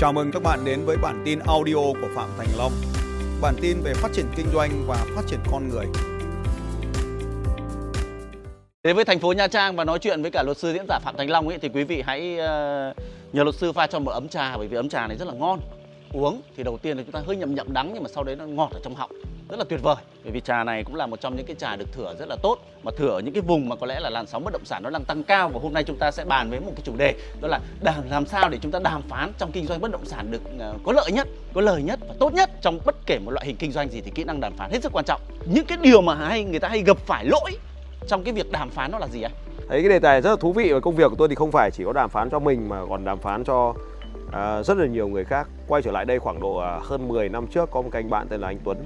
Chào mừng các bạn đến với bản tin audio của Phạm Thành Long. Bản tin về phát triển kinh doanh và phát triển con người. Đến với thành phố Nha Trang và nói chuyện với cả luật sư diễn giả Phạm Thành Long ấy thì quý vị hãy uh, nhờ luật sư pha cho một ấm trà bởi vì ấm trà này rất là ngon. Uống thì đầu tiên là chúng ta hơi nhậm nhậm đắng nhưng mà sau đấy nó ngọt ở trong họng rất là tuyệt vời. Bởi vì trà này cũng là một trong những cái trà được thửa rất là tốt mà thửa ở những cái vùng mà có lẽ là làn sóng bất động sản nó đang tăng cao và hôm nay chúng ta sẽ bàn với một cái chủ đề đó là làm sao để chúng ta đàm phán trong kinh doanh bất động sản được ờ, có lợi nhất có lời nhất và tốt nhất trong bất kể một loại hình kinh doanh gì thì kỹ năng đàm phán hết sức quan trọng. Những cái điều mà hay người ta hay gặp phải lỗi trong cái việc đàm phán nó là gì anh thấy cái đề tài rất là thú vị và công việc của tôi thì không phải chỉ có đàm phán cho mình mà còn đàm phán cho à, rất là nhiều người khác. Quay trở lại đây khoảng độ à, hơn 10 năm trước có một cái anh bạn tên là anh Tuấn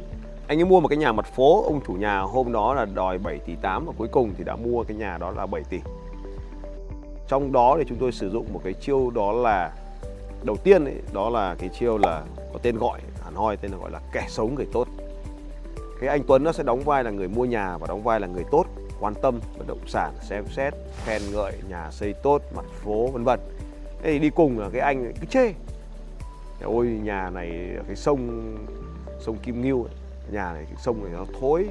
anh ấy mua một cái nhà mặt phố ông chủ nhà hôm đó là đòi 7 tỷ 8 và cuối cùng thì đã mua cái nhà đó là 7 tỷ. Trong đó thì chúng tôi sử dụng một cái chiêu đó là đầu tiên ấy, đó là cái chiêu là có tên gọi hẳn hoi tên là gọi là kẻ xấu người tốt. Cái anh Tuấn nó sẽ đóng vai là người mua nhà và đóng vai là người tốt quan tâm bất động sản xem xét khen ngợi nhà xây tốt mặt phố vân vân. Thế thì đi cùng là cái anh cứ chê. Ôi nhà này cái sông sông Kim Ngưu ấy, nhà này sông này nó thối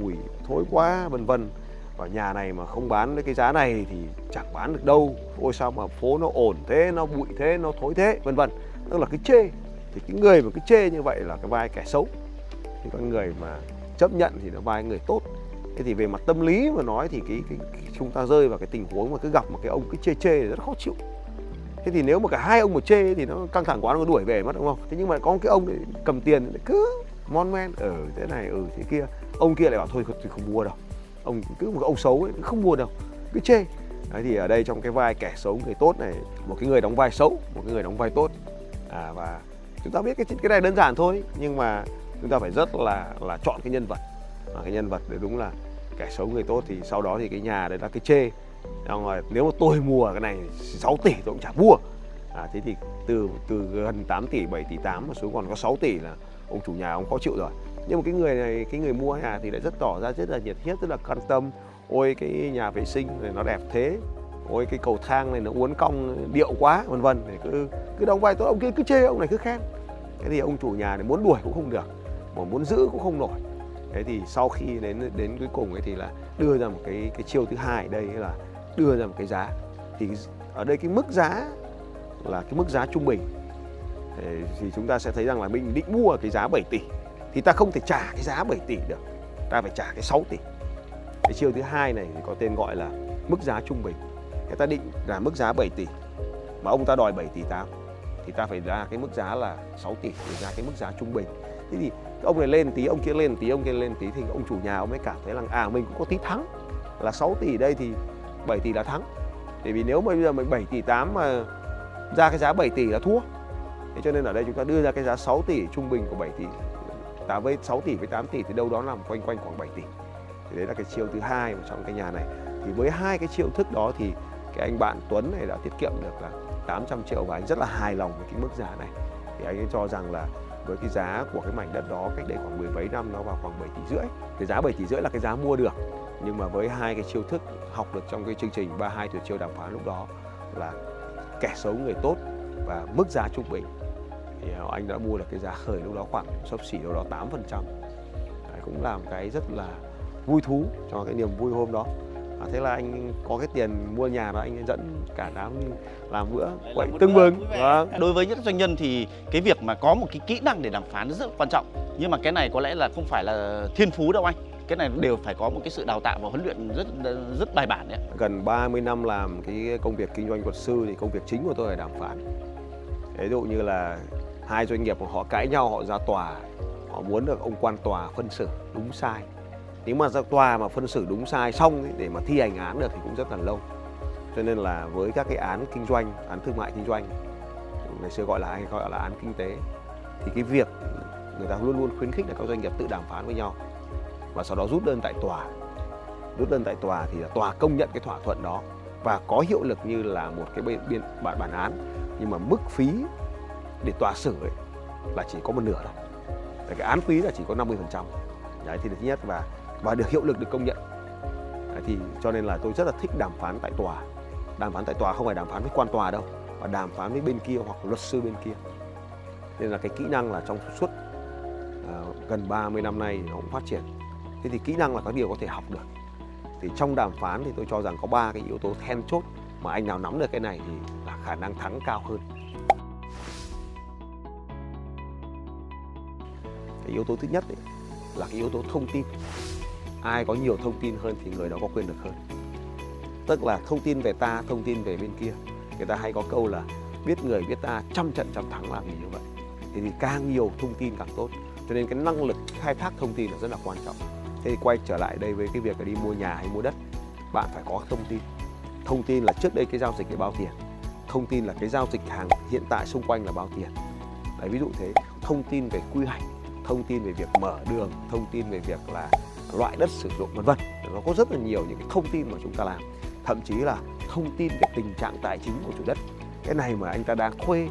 mùi thối quá vân vân. Và nhà này mà không bán với cái giá này thì chẳng bán được đâu. Ôi sao mà phố nó ổn thế nó bụi thế nó thối thế vân vân. Tức là cái chê thì cái người mà cái chê như vậy là cái vai kẻ xấu. Thì con người mà chấp nhận thì nó vai người tốt. Thế thì về mặt tâm lý mà nói thì cái, cái, cái chúng ta rơi vào cái tình huống mà cứ gặp một cái ông cứ chê chê thì rất khó chịu. Thế thì nếu mà cả hai ông một chê thì nó căng thẳng quá nó đuổi về mất đúng không? Thế nhưng mà có một cái ông cầm tiền cứ mon men ở thế này ở thế kia. Ông kia lại bảo thôi thì không mua đâu. Ông cứ một ông xấu ấy không mua đâu. Cứ chê. Đấy thì ở đây trong cái vai kẻ xấu người tốt này một cái người đóng vai xấu một cái người đóng vai tốt. À, và chúng ta biết cái cái này đơn giản thôi nhưng mà chúng ta phải rất là là chọn cái nhân vật. Mà cái nhân vật để đúng là kẻ xấu người tốt thì sau đó thì cái nhà đấy là cái chê. Rồi nếu mà tôi mua cái này 6 tỷ tôi cũng chả mua. À, thế thì từ từ gần 8 tỷ 7 tỷ 8 mà xuống còn có 6 tỷ là ông chủ nhà ông khó chịu rồi. Nhưng mà cái người này, cái người mua nhà thì lại rất tỏ ra rất là nhiệt huyết, rất là quan tâm. Ôi, cái nhà vệ sinh này nó đẹp thế. Ôi, cái cầu thang này nó uốn cong, điệu quá, vân vân. Để cứ cứ đóng vai tốt ông kia cứ chê, ông này cứ khen. Thế thì ông chủ nhà này muốn đuổi cũng không được, mà muốn giữ cũng không nổi. Thế thì sau khi đến đến cuối cùng ấy thì là đưa ra một cái cái chiêu thứ hai đây là đưa ra một cái giá. Thì ở đây cái mức giá là cái mức giá trung bình thì chúng ta sẽ thấy rằng là mình định mua cái giá 7 tỷ. Thì ta không thể trả cái giá 7 tỷ được. Ta phải trả cái 6 tỷ. Cái chiêu thứ hai này thì có tên gọi là mức giá trung bình. Người ta định là mức giá 7 tỷ, mà ông ta đòi 7 tỷ 8 thì ta phải ra cái mức giá là 6 tỷ để ra cái mức giá trung bình. Thế thì ông này lên tí, ông kia lên tí, ông kia lên tí thì ông chủ nhà ông mới cảm thấy rằng à mình cũng có tí thắng. Là 6 tỷ đây thì 7 tỷ là thắng. Bởi vì nếu mà bây giờ mình 7 tỷ 8 mà ra cái giá 7 tỷ là thua thế cho nên ở đây chúng ta đưa ra cái giá 6 tỷ trung bình của 7 tỷ. Tá với 6 tỷ với 8 tỷ thì đâu đó nằm quanh quanh khoảng 7 tỷ. Thì đấy là cái chiêu thứ hai trong cái nhà này. Thì với hai cái chiêu thức đó thì cái anh bạn Tuấn này đã tiết kiệm được là 800 triệu và anh rất là hài lòng với cái mức giá này. Thì anh ấy cho rằng là với cái giá của cái mảnh đất đó cách đây khoảng mười mấy năm nó vào khoảng 7 tỷ rưỡi. Cái giá 7 tỷ rưỡi là cái giá mua được. Nhưng mà với hai cái chiêu thức học được trong cái chương trình 32 tuyệt chiêu đàm phán lúc đó là kẻ xấu người tốt và mức giá trung bình thì anh đã mua được cái giá khởi lúc đó khoảng sấp xỉ đâu đó 8 phần trăm. Cũng làm cái rất là vui thú cho cái niềm vui hôm đó. À, thế là anh có cái tiền mua nhà đó anh dẫn cả đám làm bữa quậy tưng bừng. vâng. đối với những doanh nhân thì cái việc mà có một cái kỹ năng để đàm phán rất quan trọng. Nhưng mà cái này có lẽ là không phải là thiên phú đâu anh. Cái này đều phải có một cái sự đào tạo và huấn luyện rất rất bài bản đấy gần 30 năm làm cái công việc kinh doanh luật sư thì công việc chính của tôi là đàm phán. Ví dụ như là hai doanh nghiệp họ cãi nhau họ ra tòa. Họ muốn được ông quan tòa phân xử đúng sai. Nếu mà ra tòa mà phân xử đúng sai xong ấy, để mà thi hành án được thì cũng rất là lâu. Cho nên là với các cái án kinh doanh án thương mại kinh doanh ngày xưa gọi là hay gọi là án kinh tế thì cái việc người ta luôn luôn khuyến khích là các doanh nghiệp tự đàm phán với nhau và sau đó rút đơn tại tòa. Rút đơn tại tòa thì là tòa công nhận cái thỏa thuận đó và có hiệu lực như là một cái biên bản bản án. Nhưng mà mức phí để tòa xử ấy là chỉ có một nửa thôi. Tại cái án phí là chỉ có 50 phần trăm. Đấy thì thứ nhất và và được hiệu lực được công nhận. Đấy, thì cho nên là tôi rất là thích đàm phán tại tòa. Đàm phán tại tòa không phải đàm phán với quan tòa đâu mà đàm phán với bên kia hoặc luật sư bên kia. Nên là cái kỹ năng là trong suốt uh, gần 30 năm nay nó cũng phát triển. Thế thì kỹ năng là cái điều có thể học được. Thì trong đàm phán thì tôi cho rằng có ba cái yếu tố then chốt mà anh nào nắm được cái này thì là khả năng thắng cao hơn. Cái yếu tố thứ nhất ấy, là cái yếu tố thông tin. Ai có nhiều thông tin hơn thì người đó có quyền được hơn. Tức là thông tin về ta thông tin về bên kia. Người ta hay có câu là biết người biết ta trăm trận trăm thắng làm gì như vậy. Thì, thì càng nhiều thông tin càng tốt. Cho nên cái năng lực khai thác thông tin là rất là quan trọng. Thế thì quay trở lại đây với cái việc là đi mua nhà hay mua đất bạn phải có thông tin. Thông tin là trước đây cái giao dịch để bao tiền. Thông tin là cái giao dịch hàng hiện tại xung quanh là bao tiền. Đấy ví dụ thế. Thông tin về quy hoạch thông tin về việc mở đường thông tin về việc là loại đất sử dụng vân vân. Nó có rất là nhiều những cái thông tin mà chúng ta làm. Thậm chí là thông tin về tình trạng tài chính của chủ đất. Cái này mà anh ta đang thuê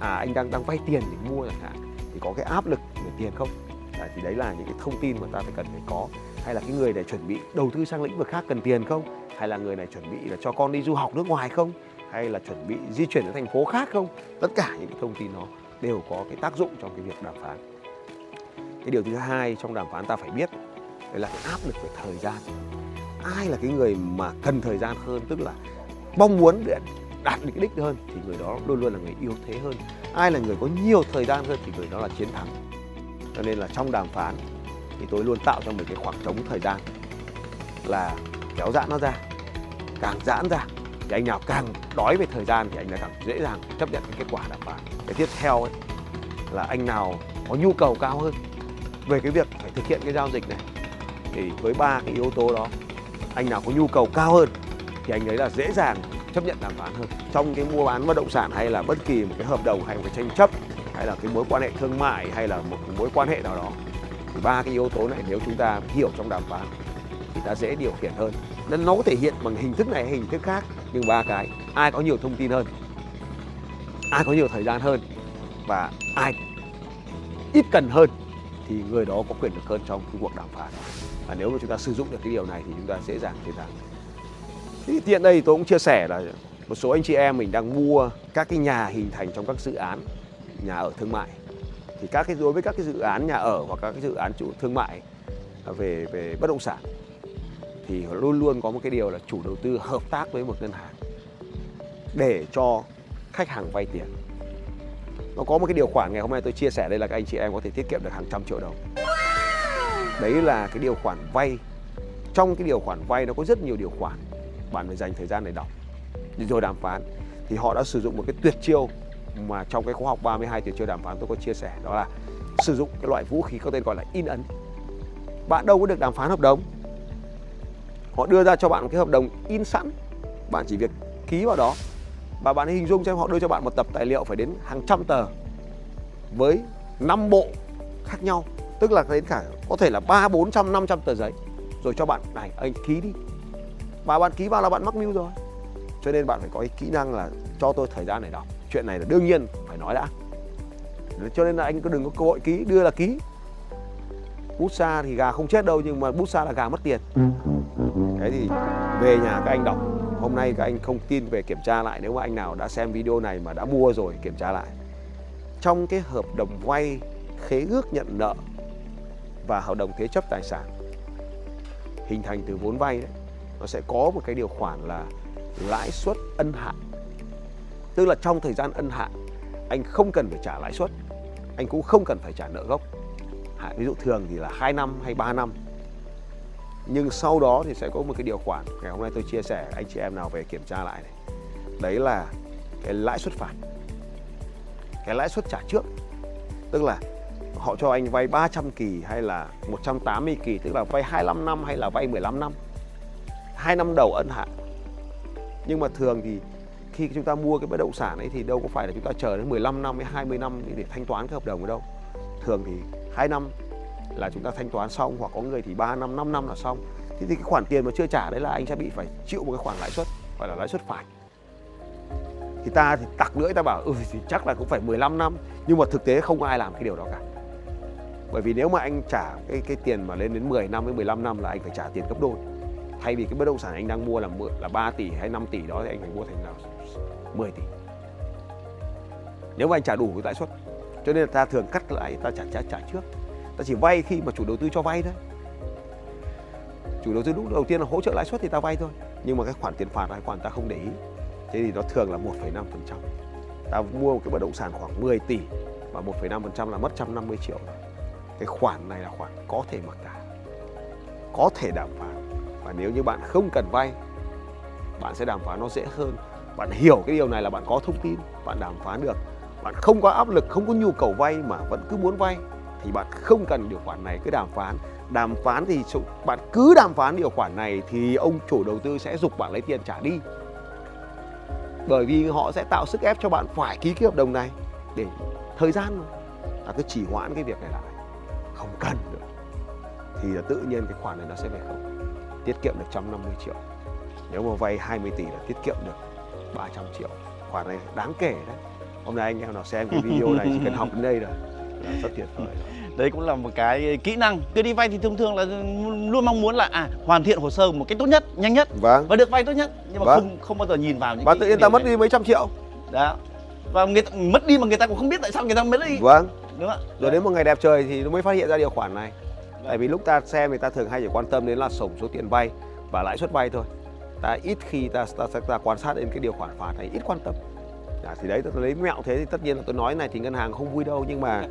à anh đang đang vay tiền để mua chẳng hạn thì có cái áp lực về tiền không? À, thì đấy là những cái thông tin mà ta phải cần phải có. Hay là cái người này chuẩn bị đầu tư sang lĩnh vực khác cần tiền không? Hay là người này chuẩn bị là cho con đi du học nước ngoài không? Hay là chuẩn bị di chuyển đến thành phố khác không? Tất cả những cái thông tin đó đều có cái tác dụng trong cái việc đàm phán cái điều thứ hai trong đàm phán ta phải biết, đấy là cái áp lực về thời gian. Ai là cái người mà cần thời gian hơn? Tức là mong muốn để đạt được đích hơn thì người đó luôn luôn là người yếu thế hơn. Ai là người có nhiều thời gian hơn thì người đó là chiến thắng. Cho nên là trong đàm phán thì tôi luôn tạo cho mình cái khoảng trống thời gian là kéo giãn nó ra, càng giãn ra thì anh nào càng đói về thời gian thì anh lại càng dễ dàng chấp nhận cái kết quả đàm phán. Cái tiếp theo ấy là anh nào có nhu cầu cao hơn về cái việc phải thực hiện cái giao dịch này, thì với ba cái yếu tố đó, anh nào có nhu cầu cao hơn thì anh ấy là dễ dàng chấp nhận đàm phán hơn. Trong cái mua bán bất động sản hay là bất kỳ một cái hợp đồng hay một cái tranh chấp, hay là cái mối quan hệ thương mại hay là một mối quan hệ nào đó, thì ba cái yếu tố này nếu chúng ta hiểu trong đàm phán thì ta dễ điều khiển hơn. Nên nó có thể hiện bằng hình thức này hay hình thức khác, nhưng ba cái, ai có nhiều thông tin hơn, ai có nhiều thời gian hơn và ai ít cần hơn thì người đó có quyền được hơn trong cái cuộc đàm phán. Và nếu mà chúng ta sử dụng được cái điều này thì chúng ta dễ dàng chiến thắng thì tiện đây tôi cũng chia sẻ là một số anh chị em mình đang mua các cái nhà hình thành trong các dự án nhà ở thương mại. Thì các cái, đối với các cái dự án nhà ở hoặc các cái dự án chủ thương mại à, về về bất động sản, thì luôn luôn có một cái điều là chủ đầu tư hợp tác với một ngân hàng để cho khách hàng vay tiền nó có một cái điều khoản ngày hôm nay tôi chia sẻ đây là các anh chị em có thể tiết kiệm được hàng trăm triệu đồng. Đấy là cái điều khoản vay. Trong cái điều khoản vay nó có rất nhiều điều khoản. Bạn phải dành thời gian để đọc rồi đàm phán. Thì họ đã sử dụng một cái tuyệt chiêu mà trong cái khóa học 32 tuyệt chiêu đàm phán tôi có chia sẻ đó là sử dụng cái loại vũ khí có tên gọi là in ấn. Bạn đâu có được đàm phán hợp đồng. Họ đưa ra cho bạn một cái hợp đồng in sẵn. Bạn chỉ việc ký vào đó và bạn hình dung xem họ đưa cho bạn một tập tài liệu phải đến hàng trăm tờ với 5 bộ khác nhau. Tức là đến cả có thể là ba bốn trăm năm trăm tờ giấy. Rồi cho bạn này anh ký đi. Và bạn ký vào là bạn mắc mưu rồi. Cho nên bạn phải có cái kỹ năng là cho tôi thời gian để đọc. Chuyện này là đương nhiên phải nói đã. Cho nên là anh cứ đừng có cơ hội ký đưa là ký. Bút xa thì gà không chết đâu nhưng mà bút xa là gà mất tiền. Thế thì về nhà các anh đọc hôm nay các anh không tin về kiểm tra lại, nếu mà anh nào đã xem video này mà đã mua rồi, kiểm tra lại. Trong cái hợp đồng vay, khế ước nhận nợ và hợp đồng thế chấp tài sản, hình thành từ vốn vay đấy, nó sẽ có một cái điều khoản là lãi suất ân hạn. Tức là trong thời gian ân hạn, anh không cần phải trả lãi suất, anh cũng không cần phải trả nợ gốc. Ví dụ thường thì là 2 năm hay 3 năm nhưng sau đó thì sẽ có một cái điều khoản. Ngày hôm nay tôi chia sẻ, anh chị em nào về kiểm tra lại này. Đấy là cái lãi suất phạt. Cái lãi suất trả trước. Tức là họ cho anh vay 300 kỳ hay là 180 kỳ, tức là vay 25 năm hay là vay 15 năm. Hai năm đầu ân hạn. Nhưng mà thường thì khi chúng ta mua cái bất động sản ấy thì đâu có phải là chúng ta chờ đến 15 năm hay 20 năm để thanh toán cái hợp đồng ở đâu. Thường thì 2 năm là chúng ta thanh toán xong hoặc có người thì 3 năm 5 năm là xong. Thì, thì cái khoản tiền mà chưa trả đấy là anh sẽ bị phải chịu một cái khoản lãi suất gọi là lãi suất phải. Thì ta thì tặc lưỡi ta bảo ừ thì chắc là cũng phải 15 năm. Nhưng mà thực tế không ai làm cái điều đó cả. Bởi vì nếu mà anh trả cái cái tiền mà lên đến 10 năm với 15 năm là anh phải trả tiền gấp đôi. Thay vì cái bất động sản anh đang mua là là 3 tỷ hay 5 tỷ đó thì anh phải mua thành là 10 tỷ. Nếu mà anh trả đủ cái lãi suất cho nên là ta thường cắt lãi ta trả trả trả trước ta chỉ vay khi mà chủ đầu tư cho vay thôi. Chủ đầu tư lúc đầu tiên là hỗ trợ lãi suất thì ta vay thôi. Nhưng mà cái khoản tiền phạt này khoản ta không để ý. Thế thì nó thường là 1,5 phần trăm. Ta mua một cái bất động sản khoảng 10 tỷ và 1,5 phần trăm là mất 150 triệu cái khoản này là khoản có thể mặc cả. Có thể đàm phán. Và nếu như bạn không cần vay bạn sẽ đàm phán nó dễ hơn. Bạn hiểu cái điều này là bạn có thông tin bạn đàm phán được. Bạn không có áp lực không có nhu cầu vay mà vẫn cứ muốn vay thì bạn không cần điều khoản này, cứ đàm phán. Đàm phán thì bạn cứ đàm phán điều khoản này thì ông chủ đầu tư sẽ dục bạn lấy tiền trả đi. Bởi vì họ sẽ tạo sức ép cho bạn phải ký cái hợp đồng này để thời gian mà. Ta cứ chỉ hoãn cái việc này lại. Không cần nữa. Thì là tự nhiên cái khoản này nó sẽ về không. Tiết kiệm được 150 triệu. Nếu mà vay 20 tỷ là tiết kiệm được 300 triệu. Khoản này đáng kể đấy. Hôm nay anh em nào xem cái video này chỉ cần học đến đây rồi là rất tuyệt vời đấy cũng là một cái kỹ năng. Cứ đi vay thì thường thường là luôn mong muốn là à hoàn thiện hồ sơ một cách tốt nhất nhanh nhất. Vâng. Và được vay tốt nhất nhưng mà vâng. không không bao giờ nhìn vào những và cái, tự nhiên ta mất này. đi mấy trăm triệu. Đó. Và người ta, mất đi mà người ta cũng không biết tại sao người ta mất đi. Vâng. Đúng không ạ? Rồi đến một ngày đẹp trời thì nó mới phát hiện ra điều khoản này. Tại vì lúc ta xem thì ta thường hay chỉ quan tâm đến là tổng số tiền vay và lãi suất vay thôi. Ta ít khi ta ta, ta, ta quan sát đến cái điều khoản phạt này ít quan tâm à, thì đấy tôi lấy mẹo thế thì tất nhiên là tôi nói này thì ngân hàng không vui đâu nhưng mà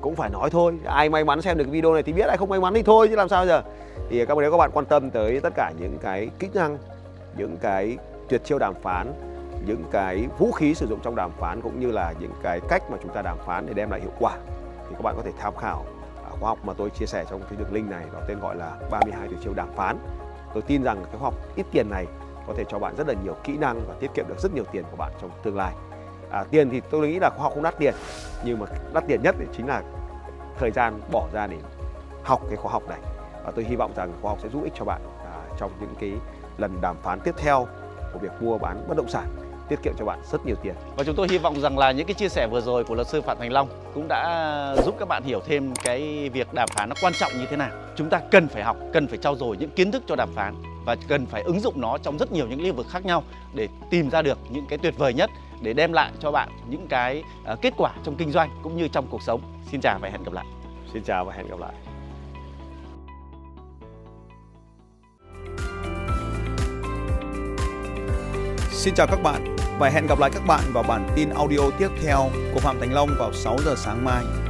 cũng phải nói thôi. Ai may mắn xem được cái video này thì biết ai không may mắn thì thôi chứ làm sao giờ. Thì các bạn nếu các bạn quan tâm tới tất cả những cái kỹ năng những cái tuyệt chiêu đàm phán những cái vũ khí sử dụng trong đàm phán cũng như là những cái cách mà chúng ta đàm phán để đem lại hiệu quả. Thì các bạn có thể tham khảo khóa học mà tôi chia sẻ trong cái đường link này nó tên gọi là 32 tuyệt chiêu đàm phán. Tôi tin rằng cái khóa học ít tiền này có thể cho bạn rất là nhiều kỹ năng và tiết kiệm được rất nhiều tiền của bạn trong tương lai à, tiền thì tôi nghĩ là khoa học không đắt tiền nhưng mà đắt tiền nhất thì chính là thời gian bỏ ra để học cái khóa học này. Và tôi hy vọng rằng khóa học sẽ giúp ích cho bạn à, trong những cái lần đàm phán tiếp theo của việc mua bán bất động sản tiết kiệm cho bạn rất nhiều tiền. Và chúng tôi hy vọng rằng là những cái chia sẻ vừa rồi của luật sư Phạm Thành Long cũng đã giúp các bạn hiểu thêm cái việc đàm phán nó quan trọng như thế nào. Chúng ta cần phải học, cần phải trau dồi những kiến thức cho đàm phán và cần phải ứng dụng nó trong rất nhiều những lĩnh vực khác nhau để tìm ra được những cái tuyệt vời nhất để đem lại cho bạn những cái uh, kết quả trong kinh doanh cũng như trong cuộc sống. Xin chào và hẹn gặp lại. xin chào và hẹn gặp lại Xin chào các bạn và hẹn gặp lại các bạn vào bản tin audio tiếp theo của Phạm Thành Long vào 6 giờ sáng mai.